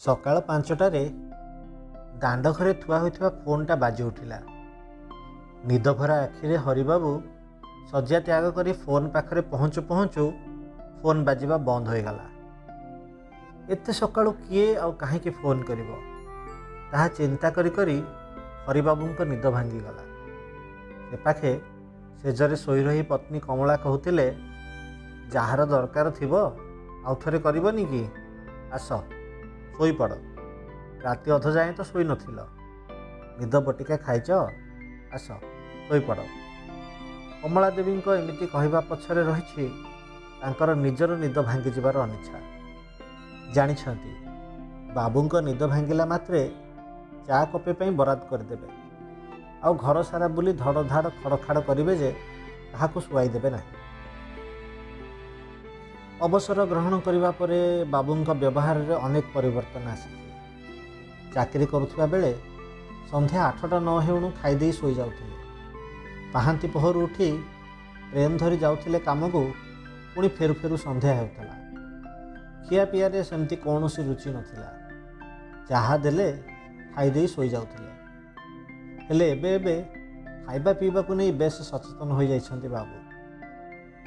ସକାଳ ପାଞ୍ଚଟାରେ ଦାଣ୍ଡ ଘରେ ଥୁଆ ହୋଇଥିବା ଫୋନ୍ଟା ବାଜି ଉଠିଲା। ନିଦଭରା ଆଖିରେ ହରିବାବୁ ଶଯ୍ୟା ତ୍ୟାଗ କରି ଫୋନ୍ ପାଖରେ ପହଞ୍ଚୁ ପହଞ୍ଚୁ ଫୋନ୍ ବାଜିବା ବନ୍ଦ ହୋଇଗଲା। ଏତେ ସକାଳୁ କିଏ ଆଉ କାହିଁକି ଫୋନ୍ କରିବ? ତାହା ଚିନ୍ତା କରି କରି ହରିବାବୁଙ୍କ ନିଦ ଭାଙ୍ଗିଗଲା। ସେ ପାଖେ ସେଜରେ ଶୋଇ ରହି ପତ୍ନୀ କମଳା କହୁଥିଲେ ଯାହାର ଦରକାର ଥିବ ଆଉ ଥରେ କରିବନି କି? ଆସ। ଶୋଇପଡ଼ ରାତି ଅଧ ଯାଏଁ ତ ଶୋଇନଥିଲ ନିଦ ବଟିକା ଖାଇଛ ଆସ ଶୋଇପଡ଼ କମଳା ଦେବୀଙ୍କ ଏମିତି କହିବା ପଛରେ ରହିଛି ତାଙ୍କର ନିଜର ନିଦ ଭାଙ୍ଗିଯିବାର ଅନିଚ୍ଛା। ଜାଣିଛନ୍ତି ବାବୁଙ୍କ ନିଦ ଭାଙ୍ଗିଲା ମାତ୍ରେ ଚା କପେ ପାଇଁ ବରାଦ କରିଦେବେ। ଆଉ ଘର ସାରା ବୁଲି ଧଡ଼ ଧାଡ଼ ଖଡ଼ଖାଡ଼ କରିବେ ଯେ କାହାକୁ ଶୁଆଇ ଦେବେ ନାହିଁ। ଅବସର ଗ୍ରହଣ କରିବା ପରେ ବାବୁଙ୍କ ବ୍ୟବହାରରେ ଅନେକ ପରିବର୍ତ୍ତନ ଆସିଛି। ଚାକିରି କରୁଥିବା ବେଳେ ସନ୍ଧ୍ୟା ଆଠଟା ନ ହେଉଣୁ ଖାଇଦେଇ ଶୋଇଯାଉଥିଲେ ପାହାନ୍ତି ପହରୁ ଉଠି ଟ୍ରେନ୍ ଧରି ଯାଉଥିଲେ କାମକୁ ପୁଣି ଫେରୁ ଫେରୁ ସନ୍ଧ୍ୟା ହେଉଥିଲା। ଖିଆପିଆରେ ସେମିତି କୌଣସି ରୁଚି ନଥିଲା। ଯାହା ଦେଲେ ଖାଇଦେଇ ଶୋଇଯାଉଥିଲେ ହେଲେ ଏବେ ଏବେ ଖାଇବା ପିଇବାକୁ ନେଇ ବେଶ ସଚେତନ ହୋଇଯାଇଛନ୍ତି ବାବୁ।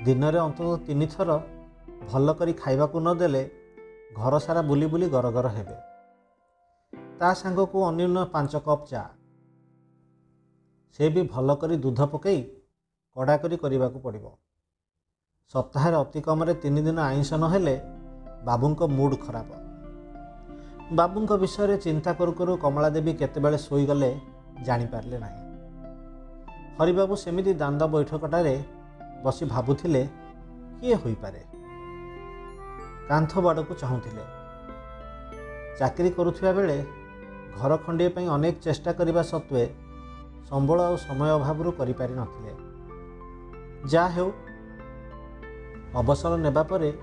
ଦିନରେ ଅନ୍ତତଃ ତିନିଥର ଭଲ କରି ଖାଇବାକୁ ନଦେଲେ ଘର ସାରା ବୁଲି ବୁଲି ଗରଗର ହେବେ। ତା ସାଙ୍ଗକୁ ଅନ୍ୟୁନ ପାଞ୍ଚ କପ୍ ଚା। ସେ ବି ଭଲ କରି ଦୁଧ ପକାଇ କଡ଼ା କରି କରିବାକୁ ପଡ଼ିବ। ସପ୍ତାହରେ ଅତି କମରେ ତିନି ଦିନ ଆଇଁଷ ନହେଲେ ବାବୁଙ୍କ ମୁଡ୍ ଖରାପ। ବାବୁଙ୍କ ବିଷୟରେ ଚିନ୍ତା କରୁ କରୁ କମଳା ଦେବୀ କେତେବେଳେ ଶୋଇଗଲେ ଜାଣିପାରିଲେ ନାହିଁ। ହରିବାବୁ ସେମିତି ଦାଣ୍ଡ ବୈଠକଟାରେ ବସି ଭାବୁଥିଲେ କିଏ ହୋଇପାରେ? କାନ୍ଥ ବାଡ଼କୁ ଚାହୁଁଥିଲେ। ଚାକିରି କରୁଥିବା ବେଳେ ଘର ଖଣ୍ଡିଏ ପାଇଁ ଅନେକ ଚେଷ୍ଟା କରିବା ସତ୍ତ୍ୱେ ସମ୍ବଳ ଆଉ ସମୟ ଅଭାବରୁ କରିପାରିନଥିଲେ ଯାହା ହେଉ ଅବସର ନେବା ପରେ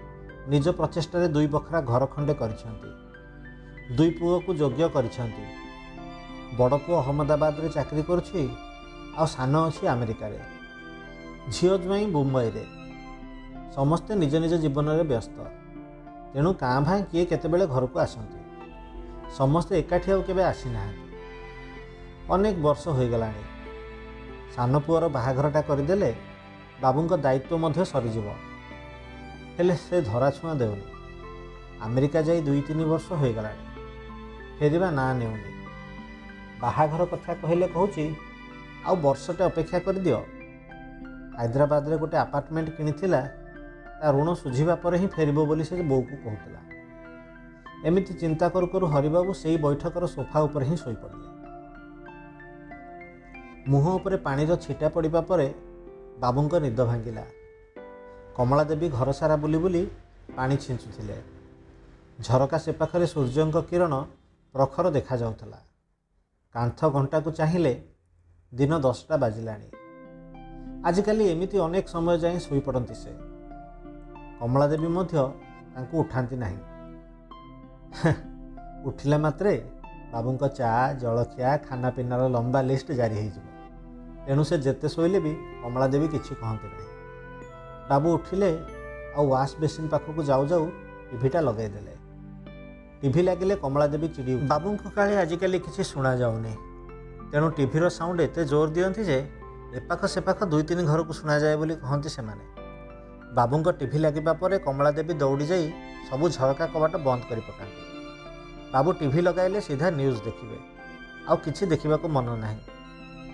ନିଜ ପ୍ରଚେଷ୍ଟାରେ ଦୁଇ ବଖରା ଘର ଖଣ୍ଡେ କରିଛନ୍ତି। ଦୁଇ ପୁଅକୁ ଯୋଗ୍ୟ କରିଛନ୍ତି। ବଡ଼ ପୁଅ ଅହମ୍ମଦାବାଦରେ ଚାକିରି କରୁଛି ଆଉ ସାନ ଅଛି ଆମେରିକାରେ। ଝିଅ ଜ୍ୱାଇଁ ମୁମ୍ବାଇରେ। ସମସ୍ତେ ନିଜ ନିଜ ଜୀବନରେ ବ୍ୟସ୍ତ। ତେଣୁ କାଁ ଭାଁ କିଏ କେତେବେଳେ ଘରକୁ ଆସନ୍ତି? ସମସ୍ତେ ଏକାଠି ଆଉ କେବେ ଆସିନାହାନ୍ତି। ଅନେକ ବର୍ଷ ହୋଇଗଲାଣି। ସାନ ପୁଅର ବାହାଘରଟା କରିଦେଲେ ବାବୁଙ୍କ ଦାୟିତ୍ୱ ମଧ୍ୟ ସରିଯିବ। ହେଲେ ସେ ଧରାଛୁଆଁ ଦେଉନି। ଆମେରିକା ଯାଇ ଦୁଇ ତିନି ବର୍ଷ ହୋଇଗଲାଣି। ଫେରିବା ନାଁ ନେଉନି। ବାହାଘର କଥା କହିଲେ କହୁଛି ଆଉ ବର୍ଷଟେ ଅପେକ୍ଷା କରିଦିଅ। ହାଇଦ୍ରାବାଦରେ ଗୋଟେ ଆପାର୍ଟମେଣ୍ଟ କିଣିଥିଲା ତା ଋଣ ଶୁଝିବା ପରେ ହିଁ ଫେରିବ ବୋଲି ସେ ବୋଉକୁ କହୁଥିଲା। ଏମିତି ଚିନ୍ତା କରୁ କରୁ ହରିବାବୁ ସେଇ ବୈଠକର ସୋଫା ଉପରେ ହିଁ ଶୋଇପଡ଼ିଲେ। ମୁହଁ ଉପରେ ପାଣିର ଛିଟା ପଡ଼ିବା ପରେ ବାବୁଙ୍କ ନିଦ ଭାଙ୍ଗିଲା। କମଳା ଦେବୀ ଘର ବୁଲି ବୁଲି ପାଣି ଛିଞ୍ଚୁଥିଲେ। ଝରକା ସେ ପାଖରେ ସୂର୍ଯ୍ୟଙ୍କ କିରଣ ପ୍ରଖର ଦେଖାଯାଉଥିଲା। କାନ୍ଥ ଘଣ୍ଟାକୁ ଚାହିଁଲେ ଦିନ ଦଶଟା ବାଜିଲାଣି। ଆଜିକାଲି ଏମିତି ଅନେକ ସମୟ ଯାଏଁ ଶୋଇପଡ଼ନ୍ତି ସେ। କମଳା ଦେବୀ ମଧ୍ୟ ତାଙ୍କୁ ଉଠାନ୍ତି ନାହିଁ। ଉଠିଲା ମାତ୍ରେ ବାବୁଙ୍କ ଚା ଜଳଖିଆ ଖାନାପିନାର ଲମ୍ବା ଲିଷ୍ଟ ଜାରି ହେଇଯିବ। ତେଣୁ ସେ ଯେତେ ଶୋଇଲେ ବି କମଳା ଦେବୀ କିଛି କହନ୍ତି ନାହିଁ। ବାବୁ ଉଠିଲେ ଆଉ ୱାଶ୍ ବେସିନ୍ ପାଖକୁ ଯାଉ ଯାଉ ଟିଭିଟା ଲଗାଇଦେଲେ। ଟିଭି ଲାଗିଲେ କମଳା ଦେବୀ ଚିଡ଼ି ବାବୁଙ୍କ କାଳେ ଆଜିକାଲି କିଛି ଶୁଣାଯାଉନି ତେଣୁ ଟିଭିର ସାଉଣ୍ଡ ଏତେ ଜୋର ଦିଅନ୍ତି ଯେ ଏପାଖ ସେପାଖ ଦୁଇ ତିନି ଘରକୁ ଶୁଣାଯାଏ ବୋଲି କହନ୍ତି ସେମାନେ। ବାବୁଙ୍କ ଟିଭି ଲାଗିବା ପରେ କମଳା ଦେବୀ ଦୌଡ଼ି ଯାଇ ସବୁ ଝରକା କବାଟ ବନ୍ଦ କରି ପକାନ୍ତି। ବାବୁ ଟିଭି ଲଗାଇଲେ ସିଧା ନ୍ୟୁଜ୍ ଦେଖିବେ। ଆଉ କିଛି ଦେଖିବାକୁ ମନ ନାହିଁ।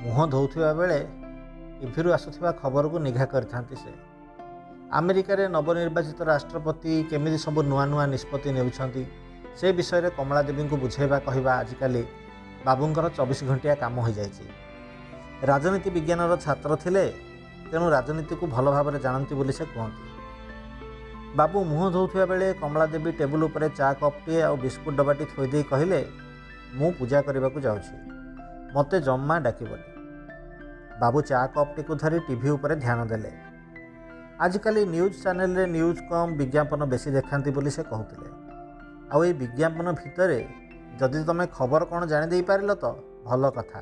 ମୁହଁ ଧୋଉଥିବା ବେଳେ ଟିଭିରୁ ଆସୁଥିବା ଖବରକୁ ନିଘା କରିଥାନ୍ତି ସେ। ଆମେରିକାରେ ନବନିର୍ବାଚିତ ରାଷ୍ଟ୍ରପତି କେମିତି ସବୁ ନୂଆ ନୂଆ ନିଷ୍ପତ୍ତି ନେଉଛନ୍ତି ସେ ବିଷୟରେ କମଳା ଦେବୀଙ୍କୁ ବୁଝାଇବା କହିବା ଆଜିକାଲି ବାବୁଙ୍କର ଚବିଶ ଘଣ୍ଟିଆ କାମ ହୋଇଯାଇଛି। ରାଜନୀତି ବିଜ୍ଞାନର ଛାତ୍ର ଥିଲେ ତେଣୁ ରାଜନୀତିକୁ ଭଲ ଭାବରେ ଜାଣନ୍ତି ବୋଲି ସେ କୁହନ୍ତି। ବାବୁ ମୁହଁ ଧୋଉଥିବା ବେଳେ କମଳା ଦେବୀ ଟେବୁଲ ଉପରେ ଚା କପ୍ଟିଏ ଆଉ ବିସ୍କୁଟ ଡବାଟି ଥୋଇଦେଇ କହିଲେ ମୁଁ ପୂଜା କରିବାକୁ ଯାଉଛି। ମୋତେ ଜମା ଡାକିବନି। ବାବୁ ଚା କପ୍ଟିକୁ ଧରି ଟିଭି ଉପରେ ଧ୍ୟାନ ଦେଲେ। ଆଜିକାଲି ନ୍ୟୁଜ୍ ଚ୍ୟାନେଲରେ ନ୍ୟୁଜ୍ କମ୍ ବିଜ୍ଞାପନ ବେଶୀ ଦେଖାନ୍ତି ବୋଲି ସେ କହୁଥିଲେ। ଆଉ ଏଇ ବିଜ୍ଞାପନ ଭିତରେ ଯଦି ତୁମେ ଖବର କ'ଣ ଜାଣିଦେଇପାରିଲ ତ ଭଲ କଥା।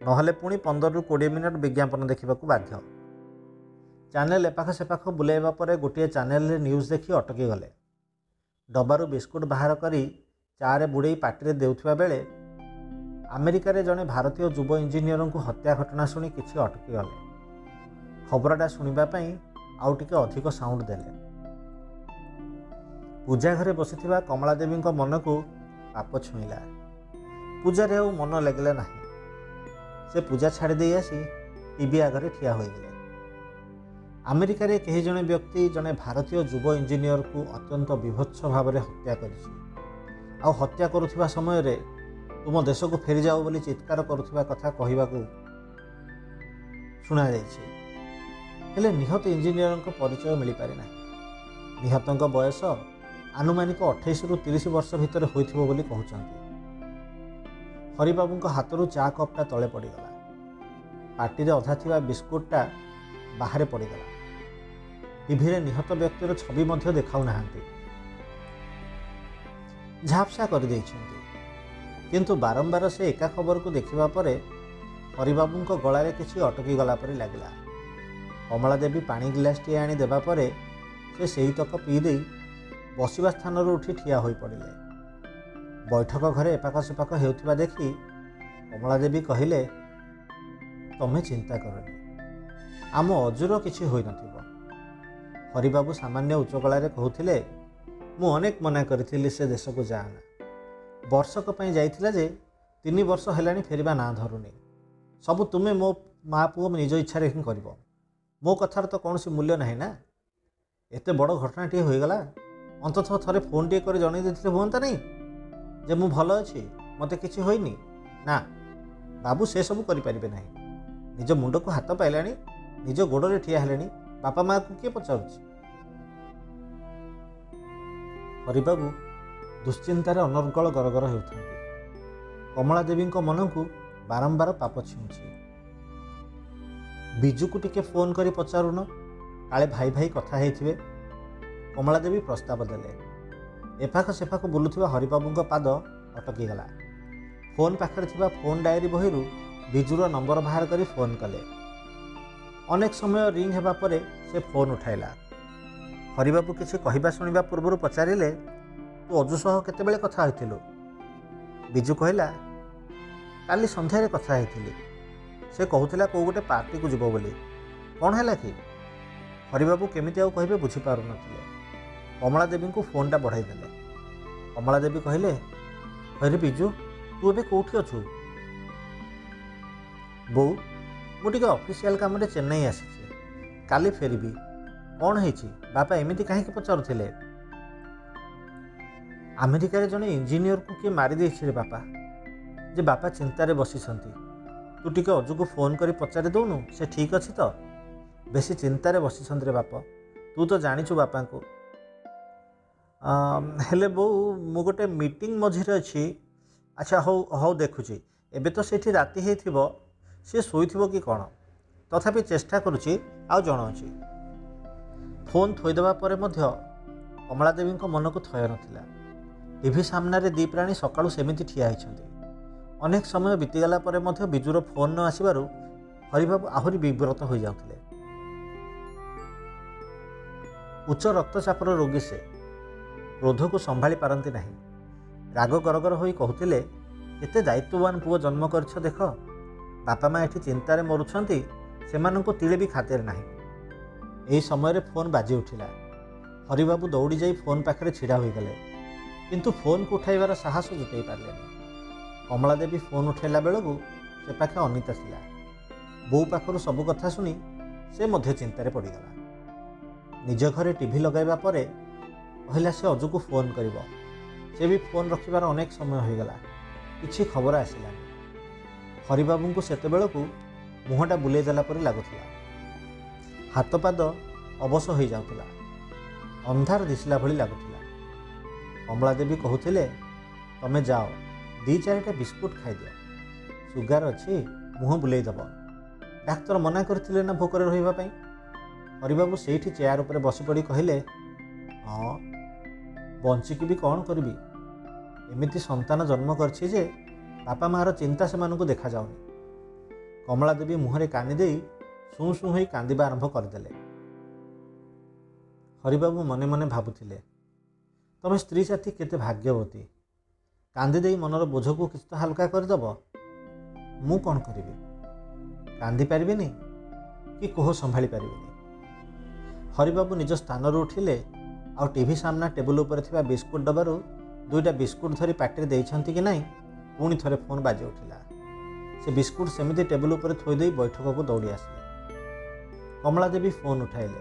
ନହେଲେ ପୁଣି ପନ୍ଦରରୁ କୋଡ଼ିଏ ମିନିଟ୍ ବିଜ୍ଞାପନ ଦେଖିବାକୁ ବାଧ୍ୟ ଚ୍ୟାନେଲ ଏପାଖ ସେପାଖ ବୁଲାଇବା ପରେ ଗୋଟିଏ ଚ୍ୟାନେଲରେ ନ୍ୟୁଜ୍ ଦେଖି ଅଟକି ଗଲେ। ଡବାରୁ ବିସ୍କୁଟ ବାହାର କରି ଚାରେ ବୁଡ଼େଇ ପାଟିରେ ଦେଉଥିବା ବେଳେ ଆମେରିକାରେ ଜଣେ ଭାରତୀୟ ଯୁବ ଇଞ୍ଜିନିୟରଙ୍କୁ ହତ୍ୟା ଘଟଣା ଶୁଣି କିଛି ଅଟକିଗଲେ ଖବରଟା ଶୁଣିବା ପାଇଁ ଆଉ ଟିକେ ଅଧିକ ସାଉଣ୍ଡ ଦେଲେ। ପୂଜା ଘରେ ବସିଥିବା କମଳା ଦେବୀଙ୍କ ମନକୁ ପାପ ଛୁଇଁଲା। ପୂଜାରେ ଆଉ ମନ ଲାଗିଲା ନାହିଁ। ସେ ପୂଜା ଛାଡ଼ି ଦେଇ ଆସି ଟିଭି ଆଗରେ ଠିଆ ହୋଇଗଲେ। ଆମେରିକାରେ କେହି ଜଣେ ବ୍ୟକ୍ତି ଜଣେ ଭାରତୀୟ ଯୁବ ଇଞ୍ଜିନିୟରକୁ ଅତ୍ୟନ୍ତ ବିଭତ୍ସ ଭାବରେ ହତ୍ୟା କରିଛି। ଆଉ ହତ୍ୟା କରୁଥିବା ସମୟରେ ତୁମ ଦେଶକୁ ଫେରିଯାଅ ବୋଲି ଚିତ୍କାର କରୁଥିବା କଥା କହିବାକୁ ଶୁଣାଯାଇଛି। ହେଲେ ନିହତ ଇଞ୍ଜିନିୟରଙ୍କ ପରିଚୟ ମିଳିପାରେ ନାହିଁ। ନିହତଙ୍କ ବୟସ ଆନୁମାନିକ ଅଠେଇଶରୁ ତିରିଶ ବର୍ଷ ଭିତରେ ହୋଇଥିବ ବୋଲି କହୁଛନ୍ତି। ହରିବାବୁଙ୍କ ହାତରୁ ଚା କପ୍ଟା ତଳେ ପଡ଼ିଗଲା। ପାଟିରେ ଅଧା ଥିବା ବିସ୍କୁଟଟା ବାହାରେ ପଡ଼ିଗଲା। ଟିଭିରେ ନିହତ ବ୍ୟକ୍ତିର ଛବି ମଧ୍ୟ ଦେଖାଉନାହାନ୍ତି। ଝାପସା କରିଦେଇଛନ୍ତି। କିନ୍ତୁ ବାରମ୍ବାର ସେ ଏକା ଖବରକୁ ଦେଖିବା ପରେ ହରିବାବୁଙ୍କ ଗଳାରେ କିଛି ଅଟକି ଗଲା ପରି ଲାଗିଲା। କମଳା ଦେବୀ ପାଣି ଗିଲାସଟିଏ ଆଣି ଦେବା ପରେ ସେ ସେଇ ତକ ପିଇ ଦେଇ ବସିବା ସ୍ଥାନରୁ ଉଠି ଠିଆ ହୋଇପଡ଼ିଲେ ବୈଠକ ଘରେ ଏପାଖ ସେପାଖ ହେଉଥିବା ଦେଖି କମଳା ଦେବୀ କହିଲେ ତମେ ଚିନ୍ତା କରନି ଆମ ଅଜୁର କିଛି ହୋଇନଥିବ। ହରିବାବୁ ସାମାନ୍ୟ ଉଚ୍ଚ ଗଳାରେ କହୁଥିଲେ ମୁଁ ଅନେକ ମନା କରିଥିଲି ସେ ଦେଶକୁ ଯାଆନା। ବର୍ଷକ ପାଇଁ ଯାଇଥିଲା ଯେ ତିନି ବର୍ଷ ହେଲାଣି ଫେରିବା ନାଁ ଧରୁନି। ସବୁ ତୁମେ ମୋ ମା ପୁଅ ନିଜ ଇଚ୍ଛାରେ ହିଁ କରିବ। ମୋ କଥାର ତ କୌଣସି ମୂଲ୍ୟ ନାହିଁ ନା? ଏତେ ବଡ଼ ଘଟଣାଟିଏ ହୋଇଗଲା। ଅନ୍ତତଃ ଥରେ ଫୋନ୍ଟିଏ କରି ଜଣାଇ ଦେଇଥିଲେ ହୁଅନ୍ତା ନାହିଁ ଯେ ମୁଁ ଭଲ ଅଛି ମୋତେ କିଛି ହୋଇନି। ନା ବାବୁ ସେସବୁ କରିପାରିବେ ନାହିଁ। ନିଜ ମୁଣ୍ଡକୁ ହାତ ପାଇଲାଣି ନିଜ ଗୋଡ଼ରେ ଠିଆ ହେଲେଣି ବାପା ମାଆକୁ କିଏ ପଚାରୁଛି? ହରିବାବୁ ଦୁଶ୍ଚିନ୍ତାରେ ଅନର୍ଗଳ ଗରଗର ହେଉଥାନ୍ତି। କମଳା ଦେବୀଙ୍କ ମନକୁ ବାରମ୍ବାର ପାପ ଛୁଉଁଛି ବିଜୁକୁ ଟିକେ ଫୋନ୍ କରି ପଚାରୁନ କାଳେ ଭାଇ ଭାଇ କଥା ହେଇଥିବେ? କମଳା ଦେବୀ ପ୍ରସ୍ତାବ ଦେଲେ। ଏପାଖ ସେପାଖ ବୁଲୁଥିବା ହରିବାବୁଙ୍କ ପାଦ ଅଟକିଗଲା। ଫୋନ୍ ପାଖରେ ଥିବା ଫୋନ୍ ଡାଏରୀ ବହିରୁ ବିଜୁର ନମ୍ବର ବାହାର କରି ଫୋନ୍ କଲେ। ଅନେକ ସମୟ ରିଙ୍ଗ ହେବା ପରେ ସେ ଫୋନ୍ ଉଠାଇଲା। ହରିବାବୁ କିଛି କହିବା ଶୁଣିବା ପୂର୍ବରୁ ପଚାରିଲେ ତୁ ଅଜୁ ସହ କେତେବେଳେ କଥା ହୋଇଥିଲୁ? ବିଜୁ କହିଲା କାଲି ସନ୍ଧ୍ୟାରେ କଥା ହେଇଥିଲି। ସେ କହୁଥିଲା କେଉଁ ଗୋଟେ ପାର୍ଟିକୁ ଯିବ ବୋଲି। କ'ଣ ହେଲା କି? ହରିବାବୁ କେମିତି ଆଉ କହିବେ ବୁଝିପାରୁନଥିଲେ। କମଳା ଦେବୀଙ୍କୁ ଫୋନ୍ଟା ବଢ଼ାଇ ଦେଲେ। କମଳା ଦେବୀ କହିଲେ ହରେ ବିଜୁ ତୁ ଏବେ କେଉଁଠି ଅଛୁ? ବୋଉ ମୁଁ ଟିକେ ଅଫିସିଆଲ କାମରେ ଚେନ୍ନାଇ ଆସିଛି। କାଲି ଫେରିବି। କ'ଣ ହେଇଛି? ବାପା ଏମିତି କାହିଁକି ପଚାରୁଥିଲେ? ଆମେରିକାରେ ଜଣେ ଇଞ୍ଜିନିୟରକୁ କିଏ ମାରିଦେଇଛି ରେ ବାପା। ଯେ ବାପା ଚିନ୍ତାରେ ବସିଛନ୍ତି। ତୁ ଟିକେ ଅଜୁକୁ ଫୋନ୍ କରି ପଚାରି ଦେଉନୁ ସେ ଠିକ୍ ଅଛି ତ? ବେଶୀ ଚିନ୍ତାରେ ବସିଛନ୍ତି ରେ ବାପ। ତୁ ତ ଜାଣିଛୁ ବାପାଙ୍କୁ। ହେଲେ ବୋଉ ମୁଁ ଗୋଟେ ମିଟିଂ ମଝିରେ ଅଛି। ଆଚ୍ଛା ହଉ ହଉ ଦେଖୁଛି। ଏବେ ତ ସେଇଠି ରାତି ହେଇଥିବ ସିଏ ଶୋଇଥିବ କି କ'ଣ? ତଥାପି ଚେଷ୍ଟା କରୁଛି ଆଉ ଜଣାଉଛି। ଫୋନ୍ ଥୋଇଦେବା ପରେ ମଧ୍ୟ କମଳା ଦେବୀଙ୍କ ମନକୁ ଥୟ ନଥିଲା। ଟିଭି ସାମ୍ନାରେ ଦୁଇ ପ୍ରାଣୀ ସକାଳୁ ସେମିତି ଠିଆ ହୋଇଛନ୍ତି। ଅନେକ ସମୟ ବିତିଗଲା ପରେ ମଧ୍ୟ ବିଜୁର ଫୋନ୍ ନ ଆସିବାରୁ ହରିବାବୁ ଆହୁରି ବିବ୍ରତ ହୋଇଯାଉଥିଲେ। ଉଚ୍ଚ ରକ୍ତଚାପର ରୋଗୀ ସେ। କ୍ରୋଧକୁ ସମ୍ଭାଳି ପାରନ୍ତି ନାହିଁ ରାଗ ଗରଗର ହୋଇ କହୁଥିଲେ ଏତେ ଦାୟିତ୍ୱବାନ ପୁଅ ଜନ୍ମ କରିଛ ଦେଖ ବାପା ମା ଏଠି ଚିନ୍ତାରେ ମରୁଛନ୍ତି ସେମାନଙ୍କୁ ତିଳେ ବି ଖାତିର ନାହିଁ ଏହି ସମୟରେ ଫୋନ୍ ବାଜି ଉଠିଲା ହରିବାବୁ ଦୌଡ଼ି ଯାଇ ଫୋନ୍ ପାଖରେ ଛିଡ଼ା ହୋଇଗଲେ କିନ୍ତୁ ଫୋନ୍କୁ ଉଠାଇବାର ସାହସ ଜୁଟାଇ ପାରିଲେନି କମଳା ଦେବୀ ଫୋନ୍ ଉଠାଇଲା ବେଳକୁ ସେ ପାଖେ ଅନିତା ଥିଲା ବୋଉ ପାଖରୁ ସବୁ କଥା ଶୁଣି ସେ ମଧ୍ୟ ଚିନ୍ତାରେ ପଡ଼ିଗଲା ନିଜ ଘରେ ଟିଭି ଲଗାଇବା ପରେ କହିଲା ସେ ଅଜୁକୁ ଫୋନ୍ କରିବ। ସେ ବି ଫୋନ୍ ରଖିବାର ଅନେକ ସମୟ ହୋଇଗଲା। କିଛି ଖବର ଆସିଲାନି। ହରିବାବୁଙ୍କୁ ସେତେବେଳକୁ ମୁହଁଟା ବୁଲେଇ ଦେଲା ପରି ଲାଗୁଥିଲା। ହାତ ପାଦ ଅବଶ ହୋଇଯାଉଥିଲା। ଅନ୍ଧାର ଦିଶିଲା ଭଳି ଲାଗୁଥିଲା। କମଳା ଦେବୀ କହୁଥିଲେ ତମେ ଯାଅ ଦୁଇ ଚାରିଟା ବିସ୍କୁଟ ଖାଇଦିଅ। ସୁଗାର ଅଛି ମୁହଁ ବୁଲେଇ ଦେବ। ଡାକ୍ତର ମନା କରିଥିଲେ ନା ଭୋକରେ ରହିବା ପାଇଁ? ହରିବାବୁ ସେଇଠି ଚେୟାର ଉପରେ ବସି ପଡ଼ି କହିଲେ ହଁ ବଞ୍ଚିକି ବି କ'ଣ କରିବି? ଏମିତି ସନ୍ତାନ ଜନ୍ମ କରିଛି ଯେ ବାପା ମାଆର ଚିନ୍ତା ସେମାନଙ୍କୁ ଦେଖାଯାଉନି କମଳା ଦେବୀ ମୁହଁରେ କାନି ଦେଇ ଶୁଁ ଶୁଁ ହୋଇ କାନ୍ଦିବା ଆରମ୍ଭ କରିଦେଲେ। ହରିବାବୁ ମନେ ମନେ ଭାବୁଥିଲେ ତମେ ସ୍ତ୍ରୀ ସାଥୀ କେତେ ଭାଗ୍ୟବତୀ। କାନ୍ଦି ଦେଇ ମନର ବୋଝକୁ କିଛି ତ ହାଲକା କରିଦେବ। ମୁଁ କ'ଣ କରିବି? କାନ୍ଦି ପାରିବିନି? କି କୋହ ସମ୍ଭାଳି ପାରିବିନି? ହରିବାବୁ ନିଜ ସ୍ଥାନରୁ ଉଠିଲେ ଆଉ ଟିଭି ସାମ୍ନା ଟେବୁଲ ଉପରେ ଥିବା ବିସ୍କୁଟ ଡବାରୁ ଦୁଇଟା ବିସ୍କୁଟ ଧରି ପାଟିରେ ଦେଇଛନ୍ତି କି ନାହିଁ ପୁଣି ଥରେ ଫୋନ୍ ବାଜି ଉଠିଲା। ସେ ବିସ୍କୁଟ ସେମିତି ଟେବୁଲ ଉପରେ ଥୋଇଦେଇ ବୈଠକକୁ ଦୌଡ଼ି ଆସିଲେ। କମଳା ଦେବୀ ଫୋନ୍ ଉଠାଇଲେ।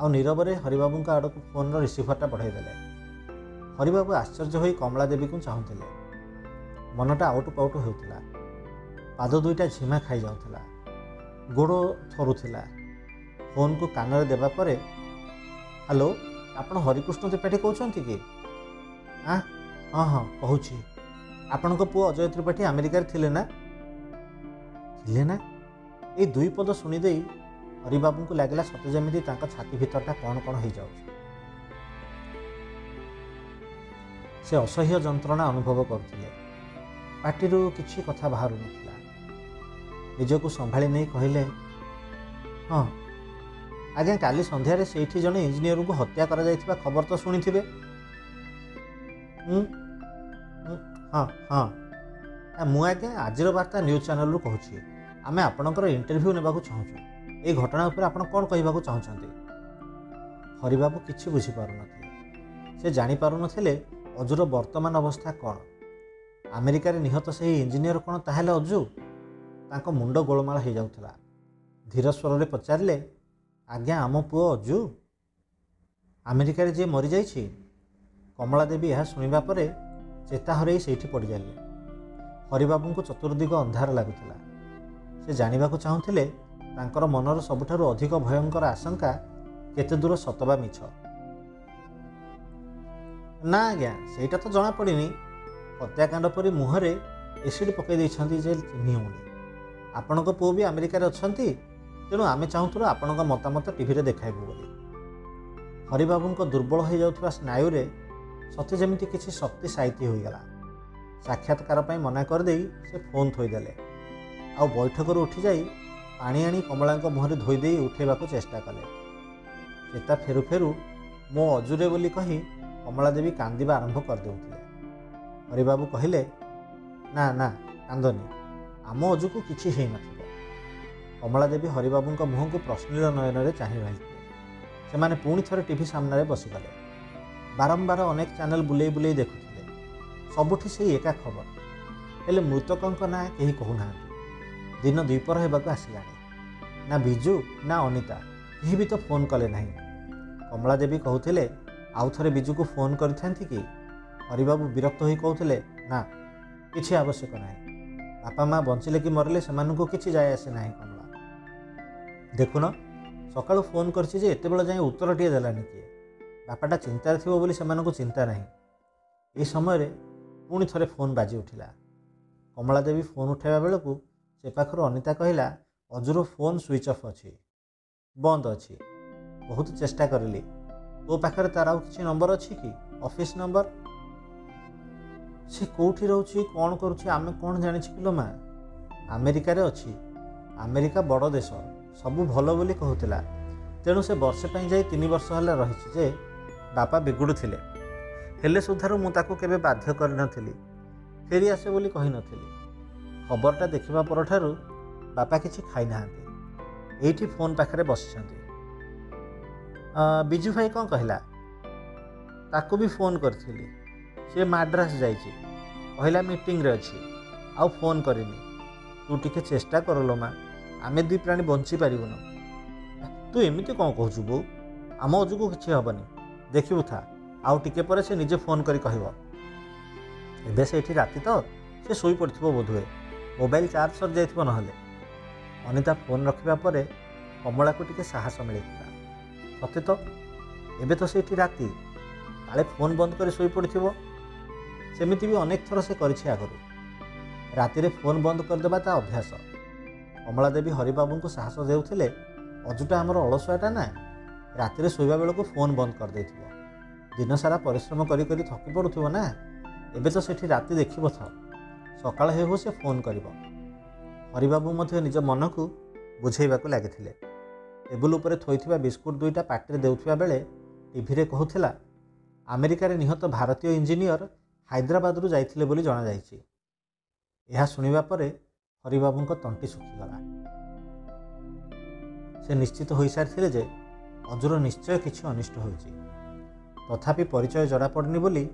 ଆଉ ନୀରବରେ ହରିବାବୁଙ୍କ ଆଡ଼କୁ ଫୋନ୍ର ରିସିଭରଟା ବଢ଼ାଇଦେଲେ ହରିବାବୁ ଆଶ୍ଚର୍ଯ୍ୟ ହୋଇ କମଳା ଦେବୀକୁ ଚାହୁଁଥିଲେ। ମନଟା ଆଉଟୁ ପାଉଟୁ ହେଉଥିଲା। ପାଦ ଦୁଇଟା ଝିମା ଖାଇଯାଉଥିଲା ଗୋଡ଼ ଥରୁଥିଲା। ଫୋନ୍କୁ କାନରେ ଦେବା ପରେ ହ୍ୟାଲୋ ଆପଣ ହରିକୃଷ୍ଣ ତ୍ରିପାଠୀ କହୁଛନ୍ତି କି? ଆଁ? ହଁ ହଁ କହୁଛି। ଆପଣଙ୍କ ପୁଅ ଅଜୟ ତ୍ରିପାଠୀ ଆମେରିକାରେ ଥିଲେ ନା? ଥିଲେ ନା? ଏଇ ଦୁଇ ପଦ ଶୁଣିଦେଇ ହରିବାବୁଙ୍କୁ ଲାଗିଲା ସତେ ଯେମିତି ତାଙ୍କ ଛାତି ଭିତରଟା କ'ଣ କ'ଣ ହେଇଯାଉଛି। ସେ ଅସହ୍ୟ ଯନ୍ତ୍ରଣା ଅନୁଭବ କରୁଥିଲେ। ପାଟିରୁ କିଛି କଥା ବାହାରୁନଥିଲା। ନିଜକୁ ସମ୍ଭାଳି ନେଇ କହିଲେ ହଁ ଆଜ୍ଞା କାଲି ସନ୍ଧ୍ୟାରେ ସେଇଠି ଜଣେ ଇଞ୍ଜିନିୟରଙ୍କୁ ହତ୍ୟା କରାଯାଇଥିବା ଖବର ତ ଶୁଣିଥିବେ? ହୁଁ ହୁଁ, ହଁ ହଁ। ଆ, ମୁଁ ଆଜ୍ଞା ଆଜିର ବାର୍ତ୍ତା ନ୍ୟୁଜ୍ ଚ୍ୟାନେଲରୁ କହୁଛି। ଆମେ ଆପଣଙ୍କର ଇଣ୍ଟରଭ୍ୟୁ ନେବାକୁ ଚାହୁଁଛୁ। ଏଇ ଘଟଣା ଉପରେ ଆପଣ କ'ଣ କହିବାକୁ ଚାହୁଁଛନ୍ତି? ହରିବାବୁ କିଛି ବୁଝିପାରୁନଥିଲେ। ସେ ଜାଣିପାରୁନଥିଲେ ଅଜୁର ବର୍ତ୍ତମାନ ଅବସ୍ଥା କ'ଣ। ଆମେରିକାରେ ନିହତ ସେହି ଇଞ୍ଜିନିୟର କ'ଣ ତାହେଲେ ଅଜୁ? ତାଙ୍କ ମୁଣ୍ଡ ଗୋଳମାଳ ହେଇଯାଉଥିଲା। ଧୀର ସ୍ୱରରେ ପଚାରିଲେ ଆଜ୍ଞା ଆମ ପୁଅ ଅଜୁ। ଆମେରିକାରେ ଯିଏ ମରିଯାଇଛି କମଳା ଦେବୀ ଏହା ଶୁଣିବା ପରେ ଚେତା ହରେଇ ସେଇଠି ପଡ଼ିଯାଇଲେ ହରିବାବୁଙ୍କୁ ଚତୁର୍ଦିଗ ଅନ୍ଧାର ଲାଗୁଥିଲା। ସେ ଜାଣିବାକୁ ଚାହୁଁଥିଲେ ତାଙ୍କର ମନର ସବୁଠାରୁ ଅଧିକ ଭୟଙ୍କର ଆଶଙ୍କା କେତେ ଦୂର ସତ ବା ମିଛ। ନା ଆଜ୍ଞା ସେଇଟା ତ ଜଣାପଡ଼ିନି। ହତ୍ୟାକାଣ୍ଡ ପରି ମୁହଁରେ ଏସିଡ୍ ପକାଇ ଦେଇଛନ୍ତି ଯେ ଚିହ୍ନି ହେଉନି। ଆପଣଙ୍କ ପୁଅ ବି ଆମେରିକାରେ ଅଛନ୍ତି? ତେଣୁ ଆମେ ଚାହୁଁଥିଲୁ ଆପଣଙ୍କ ମତାମତ ଟିଭିରେ ଦେଖାଇବୁ ବୋଲି। ହରିବାବୁଙ୍କ ଦୁର୍ବଳ ହୋଇଯାଉଥିବା ସ୍ନାୟୁରେ ସତେ ଯେମିତି କିଛି ଶକ୍ତି ସାଇତି ହୋଇଗଲା। ସାକ୍ଷାତକାର ପାଇଁ ମନା କରିଦେଇ ସେ ଫୋନ୍ ଥୋଇଦେଲେ। ଆଉ ବୈଠକରୁ ଉଠିଯାଇ ପାଣି ଆଣି କମଳାଙ୍କ ମୁହଁରେ ଧୋଇ ଦେଇ ଉଠାଇବାକୁ ଚେଷ୍ଟା କଲେ। ଚେତା ଫେରୁ ଫେରୁ ମୋ ଅଜୁରେ ବୋଲି କହି କମଳା ଦେବୀ କାନ୍ଦିବା ଆରମ୍ଭ କରିଦେଉଥିଲେ। ହରିବାବୁ କହିଲେ ନା ନା କାନ୍ଦନି। ଆମ ଅଜୁକୁ କିଛି ହେଇନଥିବ। କମଳା ଦେବୀ ହରିବାବୁଙ୍କ ମୁହଁକୁ ପ୍ରଶ୍ନିଳ ନୟନରେ ଚାହିଁ ରହିଥିଲେ। ସେମାନେ ପୁଣି ଥରେ ଟିଭି ସାମ୍ନାରେ ବସିଗଲେ। ବାରମ୍ବାର ଅନେକ ଚ୍ୟାନେଲ ବୁଲେଇ ବୁଲେଇ ଦେଖୁଥିଲେ। ସବୁଠି ସେଇ ଏକା ଖବର। ହେଲେ ମୃତକଙ୍କ ନାଁ କେହି କହୁନାହାନ୍ତି। ଦିନ ଦ୍ୱିପହର ହେବାକୁ ଆସିଲାଣି। ନା ବିଜୁ ନା ଅନିତା କେହି ବି ତ ଫୋନ୍ କଲେ ନାହିଁ। କମଳା ଦେବୀ କହୁଥିଲେ ଆଉ ଥରେ ବିଜୁକୁ ଫୋନ୍ କରିଥାନ୍ତି କି? ହରିବାବୁ ବିରକ୍ତ ହୋଇ କହୁଥିଲେ ନା କିଛି ଆବଶ୍ୟକ ନାହିଁ। ବାପା ମା ବଞ୍ଚିଲେ କି ମରିଲେ ସେମାନଙ୍କୁ କିଛି ଯାଏ ଆସେ ନାହିଁ କମଳା ଦେଖୁନ ସକାଳୁ ଫୋନ୍ କରିଛି ଯେ ଏତେବେଳେ ଯାଏଁ ଉତ୍ତରଟିଏ ଦେଲାନି କିଏ। ବାପାଟା ଚିନ୍ତାରେ ଥିବ ବୋଲି ସେମାନଙ୍କୁ ଚିନ୍ତା ନାହିଁ। ଏହି ସମୟରେ ପୁଣି ଥରେ ଫୋନ୍ ବାଜି ଉଠିଲା। କମଳା ଦେବୀ ଫୋନ୍ ଉଠାଇବା ବେଳକୁ ସେ ପାଖରୁ ଅନିତା କହିଲା ଅଜୁର ଫୋନ୍ ସୁଇଚ୍ ଅଫ୍ ଅଛି। ବନ୍ଦ ଅଛି। ବହୁତ ଚେଷ୍ଟା କରିଲି। ତୋ ପାଖରେ ତାର ଆଉ କିଛି ନମ୍ବର ଅଛି କି? ଅଫିସ୍ ନମ୍ବର ସେ କେଉଁଠି ରହୁଛି କ'ଣ କରୁଛି ଆମେ କ'ଣ ଜାଣିଛୁ କିଲୋ ମା? ଆମେରିକାରେ ଅଛି। ଆମେରିକା ବଡ଼ ଦେଶ। ସବୁ ଭଲ ବୋଲି କହୁଥିଲା। ତେଣୁ ସେ ବର୍ଷେ ପାଇଁ ଯାଇ ତିନି ବର୍ଷ ହେଲା ରହିଛି ଯେ ବାପା ବିଗୁଡ଼ୁଥିଲେ। ହେଲେ ସୁଦ୍ଧାରୁ ମୁଁ ତାକୁ କେବେ ବାଧ୍ୟ କରିନଥିଲି। ଫେରି ଆସେ ବୋଲି କହିନଥିଲି। ଖବରଟା ଦେଖିବା ପରଠାରୁ ବାପା କିଛି ଖାଇନାହାନ୍ତି। ଏଇଠି ଫୋନ୍ ପାଖରେ ବସିଛନ୍ତି। ଆ, ବିଜୁ ଭାଇ କ'ଣ କହିଲା? ତାକୁ ବି ଫୋନ୍ କରିଥିଲି। ସେ ମାଡ୍ରାସ ଯାଇଛି। କହିଲା ମିଟିଂରେ ଅଛି। ଆଉ ଫୋନ୍ କରିନି। ତୁ ଟିକେ ଚେଷ୍ଟା କରଲୋ ମା। ଆମେ ଦୁଇ ପ୍ରାଣୀ ବଞ୍ଚିପାରିବୁନୁ ତୁ ଏମିତି କ'ଣ କହୁଛୁ ବୋଉ? ଆମ ଅଜୁକୁ କିଛି ହେବନି। ଦେଖିବୁ ଥା ଆଉ ଟିକେ ପରେ ସେ ନିଜେ ଫୋନ୍ କରି କହିବ। ଏବେ ସେଇଠି ରାତି ତ ସେ ଶୋଇପଡ଼ିଥିବ ବୋଧହୁଏ। ମୋବାଇଲ ଚାର୍ଜ ସରିଯାଇଥିବ ନହେଲେ। ଅନିତା ଫୋନ୍ ରଖିବା ପରେ କମଳାକୁ ଟିକେ ସାହସ ମିଳିଥିଲା। ସତେ ତ ଏବେ ତ ସେଇଠି ରାତି। କାଳେ ଫୋନ୍ ବନ୍ଦ କରି ଶୋଇପଡ଼ିଥିବ ସେମିତି ବି ଅନେକ ଥର ସେ କରିଛି ଆଗରୁ। ରାତିରେ ଫୋନ୍ ବନ୍ଦ କରିଦେବା ତା ଅଭ୍ୟାସ। କମଳା ଦେବୀ ହରିବାବୁଙ୍କୁ ସାହସ ଦେଉଥିଲେ ଅଜୁଟା ଆମର ଅଳସୁଆଟା ନା। ରାତିରେ ଶୋଇବା ବେଳକୁ ଫୋନ୍ ବନ୍ଦ କରିଦେଇଥିବ। ଦିନସାରା ପରିଶ୍ରମ କରି କରି ଥକି ପଡ଼ୁଥିବ ନା। ଏବେ ତ ସେଠି ରାତି ଦେଖିବ ଥ ସକାଳ ହେଉ ହେଉ ସେ ଫୋନ୍ କରିବ ହରିବାବୁ ମଧ୍ୟ ନିଜ ମନକୁ ବୁଝେଇବାକୁ ଲାଗିଥିଲେ। ଟେବୁଲ ଉପରେ ଥୋଇଥିବା ବିସ୍କୁଟ ଦୁଇଟା ପାଟିରେ ଦେଉଥିବା ବେଳେ ଟିଭିରେ କହୁଥିଲା ଆମେରିକାରେ ନିହତ ଭାରତୀୟ ଇଞ୍ଜିନିୟର ହାଇଦ୍ରାବାଦରୁ ଯାଇଥିଲେ ବୋଲି ଜଣାଯାଇଛି। ଏହା ଶୁଣିବା ପରେ ହରିବାବୁଙ୍କ ତଣ୍ଟି ଶୁଖିଗଲା। ସେ ନିଶ୍ଚିତ ହୋଇସାରିଥିଲେ ଯେ ଅଜୁର ନିଶ୍ଚୟ କିଛି ଅନିଷ୍ଟ ହେଉଛି ତଥାପି ପରିଚୟ ଜଣାପଡ଼ୁନି ବୋଲି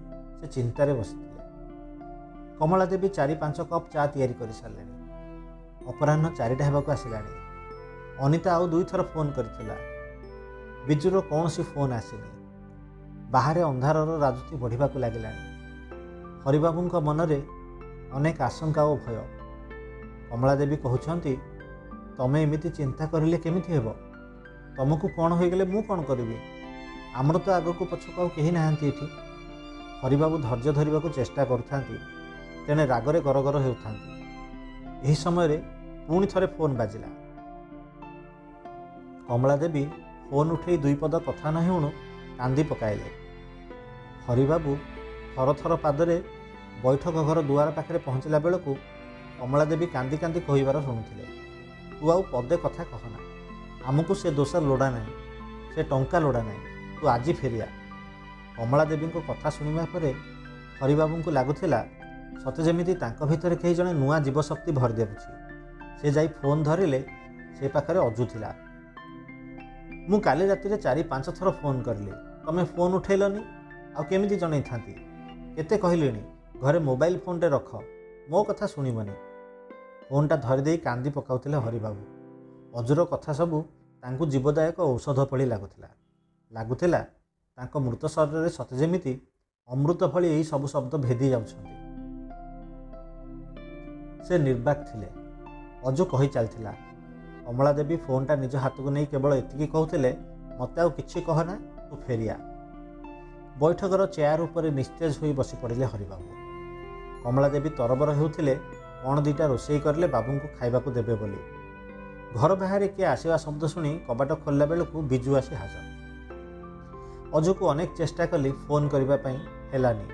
ସେ ଚିନ୍ତାରେ ବସିଥିଲେ। କମଳା ଦେବୀ ଚାରି ପାଞ୍ଚ କପ୍ ଚା ତିଆରି କରିସାରିଲେଣି। ଅପରାହ୍ନ ଚାରିଟା ହେବାକୁ ଆସିଲାଣି। ଅନିତା ଆଉ ଦୁଇଥର ଫୋନ୍ କରିଥିଲା। ବିଜୁର କୌଣସି ଫୋନ୍ ଆସିନି। ବାହାରେ ଅନ୍ଧାରର ରାଜୁତି ବଢ଼ିବାକୁ ଲାଗିଲାଣି। ହରିବାବୁଙ୍କ ମନରେ ଅନେକ ଆଶଙ୍କା ଓ ଭୟ। କମଳା ଦେବୀ କହୁଛନ୍ତି ତମେ ଏମିତି ଚିନ୍ତା କରିଲେ କେମିତି ହେବ? ତମକୁ କ'ଣ ହୋଇଗଲେ ମୁଁ କ'ଣ କରିବି? ଆମର ତ ଆଗକୁ ପଛକୁ ଆଉ କେହି ନାହାନ୍ତି ଏଠି। ହରିବାବୁ ଧୈର୍ଯ୍ୟ ଧରିବାକୁ ଚେଷ୍ଟା କରୁଥାନ୍ତି ତେଣେ ରାଗରେ ଗରଗର ହେଉଥାନ୍ତି। ଏହି ସମୟରେ ପୁଣି ଥରେ ଫୋନ୍ ବାଜିଲା। କମଳା ଦେବୀ ଫୋନ୍ ଉଠେଇ ଦୁଇ ପଦ କଥା ନ ହେଉଣୁ କାନ୍ଦି ପକାଇଲେ। ହରିବାବୁ ଥର ଥର ପାଦରେ ବୈଠକ ଘର ଦୁଆର ପାଖରେ ପହଞ୍ଚିଲା ବେଳକୁ କମଳା ଦେବୀ କାନ୍ଦି କାନ୍ଦି କହିବାର ଶୁଣୁଥିଲେ ତୁ ଆଉ ପଦେ କଥା କହନା ଆମକୁ ସେ ଦୋଷ ଲୋଡ଼ା ନାହିଁ ସେ ଟଙ୍କା ଲୋଡ଼ା ନାହିଁ ତୁ ଆଜି ଫେରିଆ କମଳା ଦେବୀଙ୍କ କଥା ଶୁଣିବା ପରେ ହରିବାବୁଙ୍କୁ ଲାଗୁଥିଲା ସତେ ଯେମିତି ତାଙ୍କ ଭିତରେ କେହି ଜଣେ ନୂଆ ଜୀବଶକ୍ତି ଭରି ଦେଉଛି। ସେ ଯାଇ ଫୋନ୍ ଧରିଲେ ସେ ପାଖରେ ଅଜୁ ଥିଲା। ମୁଁ କାଲି ରାତିରେ ଚାରି ପାଞ୍ଚ ଥର ଫୋନ୍ କରିଲି। ତମେ ଫୋନ୍ ଉଠେଇଲନି? ଆଉ କେମିତି ଜଣେଇଥାନ୍ତି? କେତେ କହିଲିଣି? ଘରେ ମୋବାଇଲ ଫୋନ୍ଟେ ରଖ। ମୋ କଥା ଶୁଣିବନି। ଫୋନ୍ଟା ଧରିଦେଇ କାନ୍ଦି ପକାଉଥିଲେ ହରିବାବୁ। ଅଜୁର କଥା ସବୁ ତାଙ୍କୁ ଜୀବଦାୟକ ଔଷଧ ଭଳି ଲାଗୁଥିଲା। ଲାଗୁଥିଲା ତାଙ୍କ ମୃତ ଶରୀରରେ ସତେ ଯେମିତି ଅମୃତ ଭଳି ଏହି ସବୁ ଶବ୍ଦ ଭେଦି ଯାଉଛନ୍ତି। ସେ ନିର୍ବାକ ଥିଲେ। ଅଜୁ କହି ଚାଲିଥିଲା କମଳା ଦେବୀ ଫୋନ୍ଟା ନିଜ ହାତକୁ ନେଇ କେବଳ ଏତିକି କହୁଥିଲେ ମୋତେ ଆଉ କିଛି କହନା ତୁ ଫେରିଆ ବୈଠକର ଚେୟାର ଉପରେ ନିସ୍ତେଜ ହୋଇ ବସି ପଡ଼ିଲେ ହରିବାବୁ। କମଳା ଦେବୀ ତରବର ହେଉଥିଲେ କ'ଣ ଦୁଇଟା ରୋଷେଇ କରିଲେ ବାବୁଙ୍କୁ ଖାଇବାକୁ ଦେବେ ବୋଲି। ଘର ବାହାରେ କିଏ ଆସିବା ଶବ୍ଦ ଶୁଣି କବାଟ ଖୋଲିଲା ବେଳକୁ ବିଜୁ ଆସି ହାଜର। ଅଜୁକୁ ଅନେକ ଚେଷ୍ଟା କଲି ଫୋନ୍ କରିବା ପାଇଁ ହେଲାନି।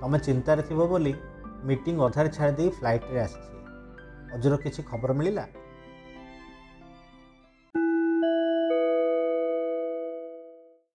ତମେ ଚିନ୍ତାରେ ଥିବ ବୋଲି ମିଟିଂ ଅଧାରେ ଛାଡ଼ି ଦେଇ ଫ୍ଲାଇଟ୍ରେ ଆସିଛି। ଅଜୁର କିଛି ଖବର ମିଳିଲା?